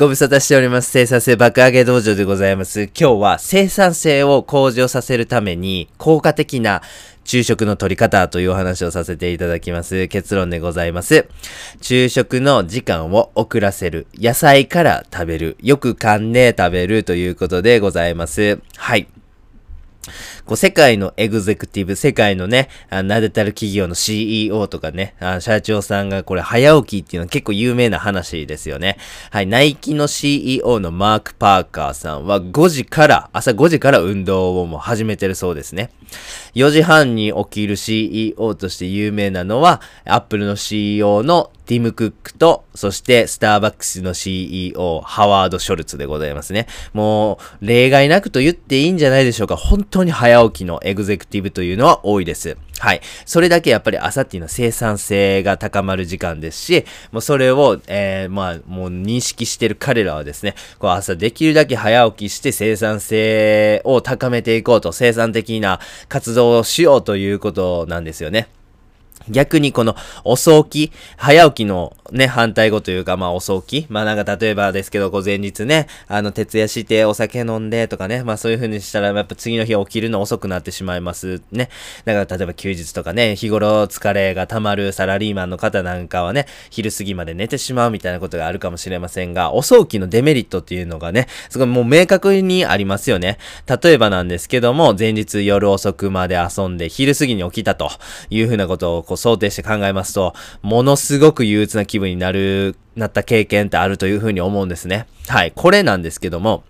ご無沙汰しております。生産性爆上げ道場でございます。今日は生産性を向上させるために効果的な昼食の取り方というお話をさせていただきます。結論でございます。昼食の時間を遅らせる。野菜から食べる。よく噛んで食べるということでございます。はい。こう世界のエグゼクティブ、世界のね、あ名だたる企業の CEO とかね、あ社長さんがこれ早起きっていうのは結構有名な話ですよね。はい、ナイキの CEO のマーク・パーカーさんは5時から、朝5時から運動をもう始めてるそうですね。4時半に起きる CEO として有名なのは、アップルの CEO のティム・クックと、そしてスターバックスの CEO、ハワード・ショルツでございますね。もう、例外なくと言っていいんじゃないでしょうか。本当に早起きのエグゼクティブというのは多いです。はい。それだけやっぱり朝っていうのは生産性が高まる時間ですし、もうそれを、えー、まあ、もう認識してる彼らはですね、こう朝できるだけ早起きして生産性を高めていこうと、生産的な活動をしようということなんですよね。逆にこの遅起き、早起きのね、反対語というか、まあ遅起き。まあなんか例えばですけど、こう前日ね、あの、徹夜してお酒飲んでとかね、まあそういう風にしたら、やっぱ次の日起きるの遅くなってしまいますね。だから例えば休日とかね、日頃疲れが溜まるサラリーマンの方なんかはね、昼過ぎまで寝てしまうみたいなことがあるかもしれませんが、遅起きのデメリットっていうのがね、すごいもう明確にありますよね。例えばなんですけども、前日夜遅くまで遊んで、昼過ぎに起きたという風なことをこう想定して考えますと、ものすごく憂鬱な気分になる、なった経験ってあるという風に思うんですね。はい。これなんですけども、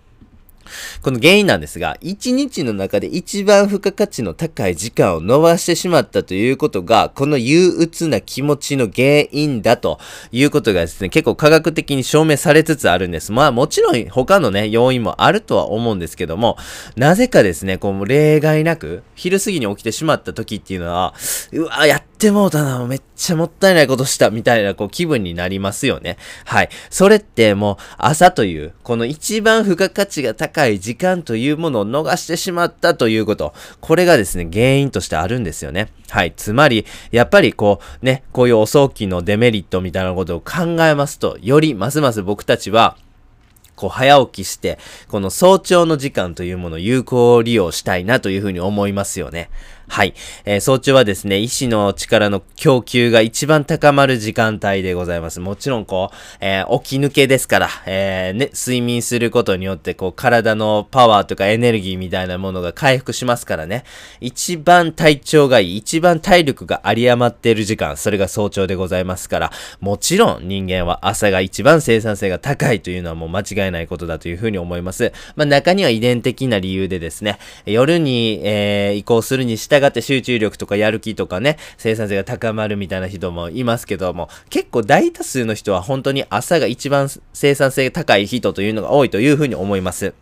この原因なんですが、一日の中で一番付加価値の高い時間を伸ばしてしまったということが、この憂鬱な気持ちの原因だということがですね、結構科学的に証明されつつあるんです。まあもちろん他のね、要因もあるとは思うんですけども、なぜかですね、こう例外なく、昼過ぎに起きてしまった時っていうのは、うわ、やっってもうたな、めっちゃもったいないことした、みたいなこう気分になりますよね。はい。それってもう朝という、この一番付加価値が高い時間というものを逃してしまったということ。これがですね、原因としてあるんですよね。はい。つまり、やっぱりこう、ね、こういう遅起きのデメリットみたいなことを考えますと、よりますます僕たちは、こう早起きして、この早朝の時間というものを有効利用したいなというふうに思いますよね。はい。えー早朝はですね、意志の力の供給が一番高まる時間帯でございます。もちろん、こう、えー起き抜けですから、えーね、睡眠することによって、こう、体のパワーとかエネルギーみたいなものが回復しますからね。一番体調がいい、一番体力が有り余っている時間、それが早朝でございますから、もちろん人間は朝が一番生産性が高いというのはもう間違いないことだというふうに思います。まあ、中には遺伝的な理由でですね、夜に、えー移行するに従って集中力とかやる気とかね、生産性が高まるみたいな人もいますけども、結構大多数の人は本当に朝が一番生産性が高い人というのが多いというふうに思います。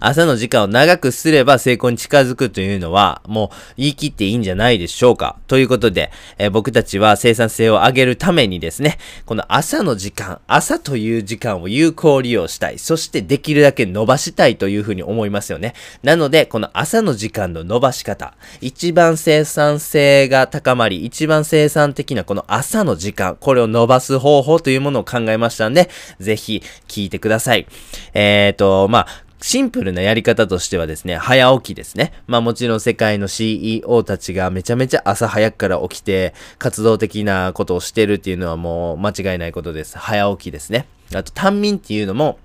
朝の時間を長くすれば成功に近づくというのは、もう言い切っていいんじゃないでしょうか。ということで、えー僕たちは生産性を上げるためにですね、この朝の時間、朝という時間を有効利用したい。そしてできるだけ伸ばしたいというふうに思いますよね。なので、この朝の時間の伸ばし方、一番生産性が高まり、一番生産的なこの朝の時間、これを伸ばす方法というものを考えましたんで、ぜひ聞いてください。えっ、と、まあ、シンプルなやり方としてはですね、早起きですね。まあもちろん世界の CEO たちがめちゃめちゃ朝早くから起きて活動的なことをしてるっていうのはもう間違いないことです。早起きですね。あと短眠っていうのも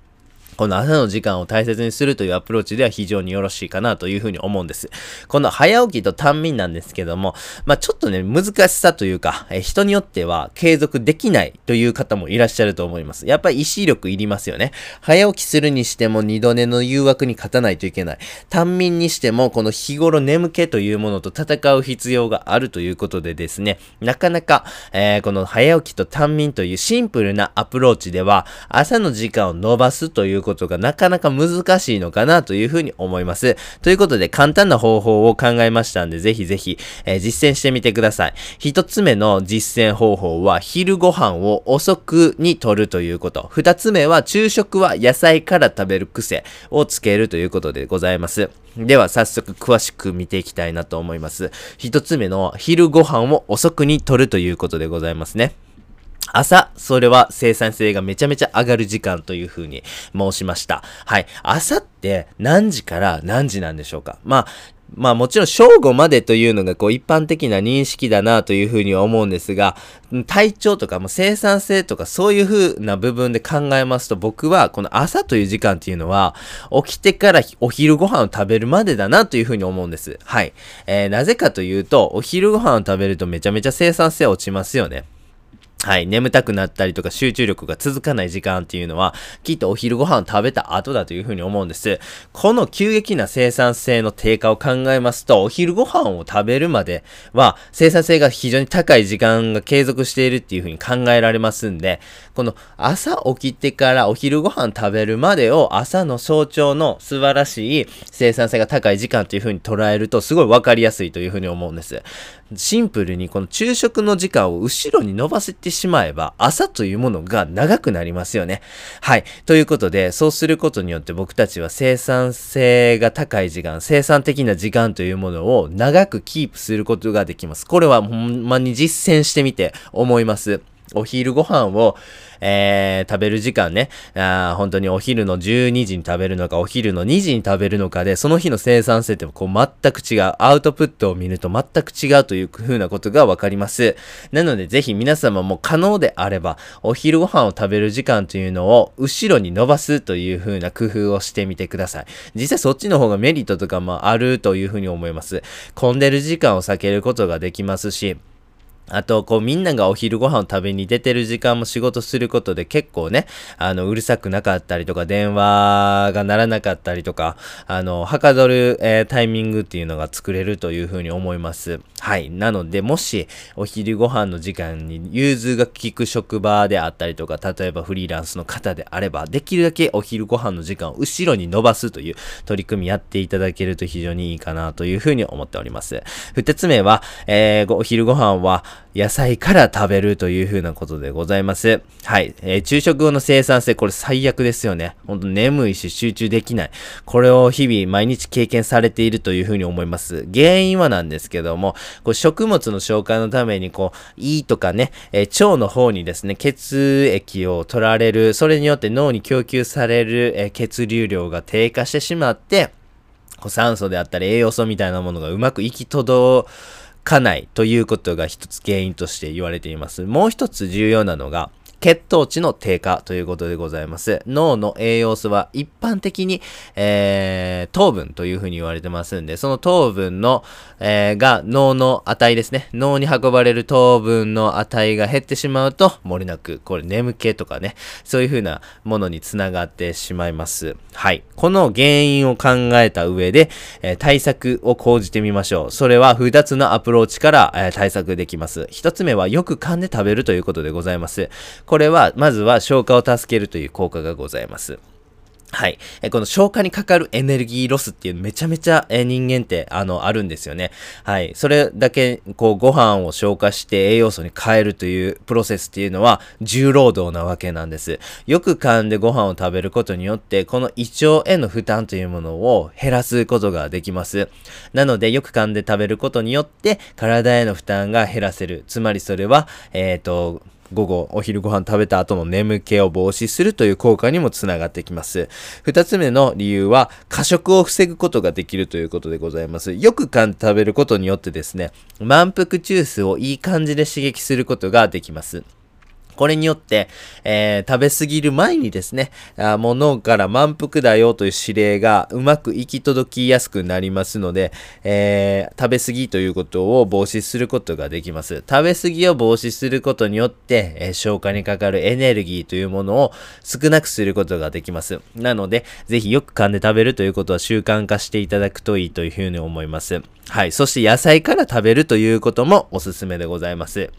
この朝の時間を大切にするというアプローチでは非常によろしいかなというふうに思うんです。この早起きと短眠なんですけども、まあちょっとね、難しさというか、え人によっては継続できないという方もいらっしゃると思います。やっぱり意志力いりますよね。早起きするにしても二度寝の誘惑に勝たないといけない。短眠にしてもこの日頃眠気というものと戦う必要があるということでですね、なかなか、えーこの早起きと短眠というシンプルなアプローチでは、朝の時間を伸ばすということことがなかなか難しいのかなというふうに思います。ということで簡単な方法を考えましたんで、ぜひぜひ、えー実践してみてください。一つ目の実践方法は、昼ご飯を遅くにとるということ。二つ目は、昼食は野菜から食べる癖をつけるということでございます。では早速詳しく見ていきたいなと思います。一つ目の昼ご飯を遅くにとるということでございますね。朝、それは生産性がめちゃめちゃ上がる時間というふうに申しました。はい。朝って何時から何時なんでしょうか？まあ、まあもちろん正午までというのがこう一般的な認識だなというふうには思うんですが、体調とかも生産性とかそういうふうな部分で考えますと僕はこの朝という時間っていうのは起きてからお昼ご飯を食べるまでだなというふうに思うんです。はい。えー、なぜかというとお昼ご飯を食べるとめちゃめちゃ生産性落ちますよね。はい。眠たくなったりとか集中力が続かない時間っていうのは、きっとお昼ご飯を食べた後だというふうに思うんです。この急激な生産性の低下を考えますと、お昼ご飯を食べるまでは、生産性が非常に高い時間が継続しているっていうふうに考えられますんで、この朝起きてからお昼ご飯食べるまでを朝の早朝の素晴らしい生産性が高い時間というふうに捉えると、すごいわかりやすいというふうに思うんです。シンプルにこの昼食の時間を後ろに伸ばせてしまえば、朝というものが長くなりますよね。はい。ということで、そうすることによって僕たちは生産性が高い時間、生産的な時間というものを長くキープすることができます。これはほんまに実践してみて思います。お昼ご飯をえー、食べる時間ね、あ本当にお昼の12時に食べるのか、お昼の2時に食べるのかで、その日の生産性ってこう全く違う、アウトプットを見ると全く違うという風なことがわかります。なのでぜひ皆様も可能であれば、お昼ご飯を食べる時間というのを後ろに伸ばすという風な工夫をしてみてください。実際そっちの方がメリットとかもあるという風に思います。混んでる時間を避けることができますし、あと、こう、みんながお昼ご飯を食べに出てる時間も仕事することで結構ね、あの、うるさくなかったりとか、電話が鳴らなかったりとか、あの、はかどる、えー、タイミングっていうのが作れるというふうに思います。はい。なので、もし、お昼ご飯の時間に融通が効く職場であったりとか、例えばフリーランスの方であれば、できるだけお昼ご飯の時間を後ろに伸ばすという取り組みやっていただけると非常にいいかなというふうに思っております。二つ目は、えー、お昼ご飯は、野菜から食べるという風なことでございます。はい。えー、昼食後の生産性、これ最悪ですよね。ほんと眠いし集中できない。これを日々毎日経験されているという風に思います。原因はなんですけども、こう食物の消化のために、こう、胃とかね、えー、腸の方にですね、血液を取られる、それによって脳に供給される、えー、血流量が低下してしまって、こう酸素であったり栄養素みたいなものがうまく行き届かないということが一つ原因として言われています。もう一つ重要なのが、血糖値の低下ということでございます。脳の栄養素は一般的に、えー、糖分というふうに言われてますんで、その糖分の、えー、が脳の値ですね。脳に運ばれる糖分の値が減ってしまうと、漏れなく、これ眠気とかね、そういうふうなものにつながってしまいます。はい。この原因を考えた上で、えー、対策を講じてみましょう。それは二つのアプローチから、え、対策できます。一つ目はよく噛んで食べるということでございます。これは、まずは消化を助けるという効果がございます。はい。え、この消化にかかるエネルギーロスっていうめちゃめちゃえ人間ってあのあるんですよね。はい。それだけこうご飯を消化して栄養素に変えるというプロセスっていうのは重労働なわけなんです。よく噛んでご飯を食べることによってこの胃腸への負担というものを減らすことができます。なのでよく噛んで食べることによって体への負担が減らせる。つまりそれは、えっ、ー、と、午後、お昼ご飯食べた後の眠気を防止するという効果にもつながってきます。二つ目の理由は、過食を防ぐことができるということでございます。よく噛ん食べることによってですね、満腹中枢をいい感じで刺激することができます。これによって、えー、食べ過ぎる前にですね、あもう脳から満腹だよという指令がうまく行き届きやすくなりますので、えー、食べ過ぎということを防止することができます。食べ過ぎを防止することによって、えー、消化にかかるエネルギーというものを少なくすることができます。なので、ぜひよく噛んで食べるということは習慣化していただくといいというふうに思います。はい。そして野菜から食べるということもおすすめでございます。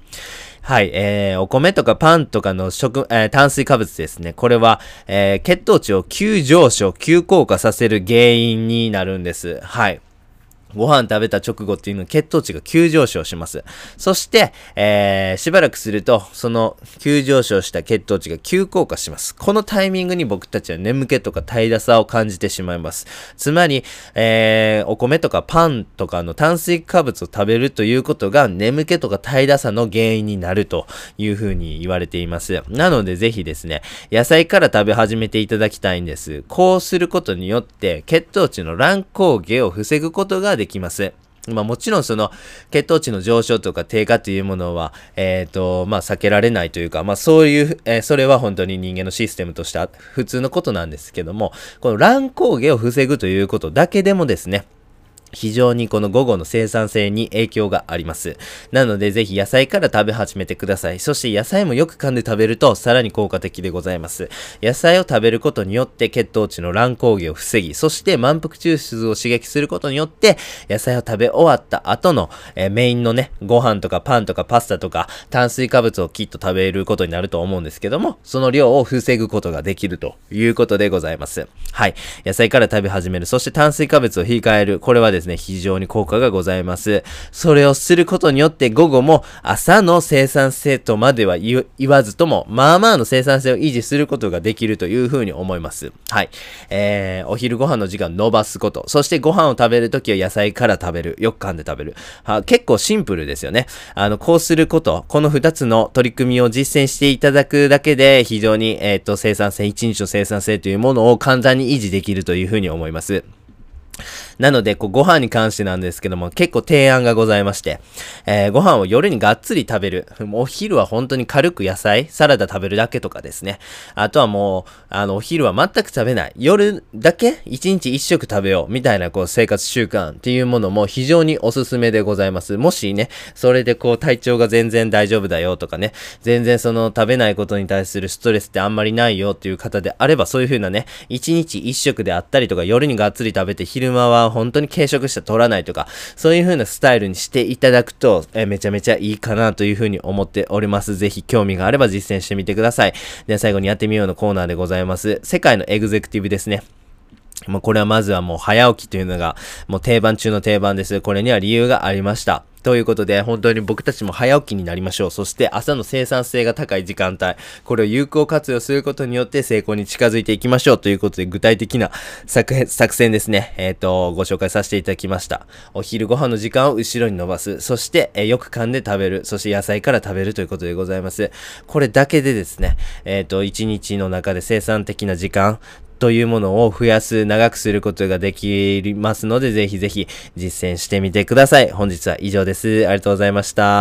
はい、えー、お米とかパンとかの食、えー、炭水化物ですね。これは、えー、血糖値を急上昇、急降下させる原因になるんです。はい。ご飯食べた直後っていうのは血糖値が急上昇します。そして、えー、しばらくすると、その急上昇した血糖値が急降下します。このタイミングに僕たちは眠気とか怠惰さを感じてしまいます。つまり、えー、お米とかパンとかの炭水化物を食べるということが眠気とか怠惰さの原因になるというふうに言われています。なのでぜひですね、野菜から食べ始めていただきたいんです。こうすることによって血糖値の乱高下を防ぐことができます。まあもちろんその血糖値の上昇とか低下というものは、えっ、ー、と、まあ避けられないというか、まあそういう、えー、それは本当に人間のシステムとして普通のことなんですけども、この乱高下を防ぐということだけでもですね、非常にこの午後の生産性に影響があります。なのでぜひ野菜から食べ始めてください。そして野菜もよく噛んで食べるとさらに効果的でございます。野菜を食べることによって血糖値の乱高下を防ぎ、そして満腹中枢を刺激することによって野菜を食べ終わった後の、えー、メインのね、ご飯とかパンとかパスタとか炭水化物をきっと食べることになると思うんですけども、その量を防ぐことができるということでございます。はい。野菜から食べ始める。そして炭水化物を控える。これはですねですね、非常に効果がございます。それをすることによって午後も朝の生産性とまでは言わずとも、まあまあの生産性を維持することができるというふうに思います。はい。えー、お昼ご飯の時間伸ばすこと。そしてご飯を食べるときは野菜から食べる。よく噛んで食べる。は結構シンプルですよね。あの、こうすること、この二つの取り組みを実践していただくだけで、非常に、えっ、ー、と、生産性、一日の生産性というものを簡単に維持できるというふうに思います。なので、こう、ご飯に関してなんですけども、結構提案がございまして、えー、ご飯を夜にがっつり食べる。お昼は本当に軽く野菜、サラダ食べるだけとかですね。あとはもう、あの、お昼は全く食べない。夜だけ一日一食食べよう。みたいな、こう、生活習慣っていうものも非常におすすめでございます。もしね、それでこう、体調が全然大丈夫だよとかね、全然その食べないことに対するストレスってあんまりないよっていう方であれば、そういう風なね、一日一食であったりとか、夜にがっつり食べて昼間は本当に軽食して取らないとか、そういう風なスタイルにしていただくと、え、めちゃめちゃいいかなという風に思っております。ぜひ興味があれば実践してみてください。では最後にやってみようのコーナーでございます。世界のエグゼクティブですね。もうこれはまずはもう早起きというのがもう定番中の定番です。これには理由がありました。ということで、本当に僕たちも早起きになりましょう。そして朝の生産性が高い時間帯、これを有効活用することによって成功に近づいていきましょうということで、具体的な作戦ですね、えっ、ー、と、ご紹介させていただきました。お昼ご飯の時間を後ろに伸ばす。そして、えー、よく噛んで食べる。そして野菜から食べるということでございます。これだけでですね、えっ、ー、と、一日の中で生産的な時間、というものを増やす、長くすることができますので、ぜひぜひ実践してみてください。本日は以上です。ありがとうございました。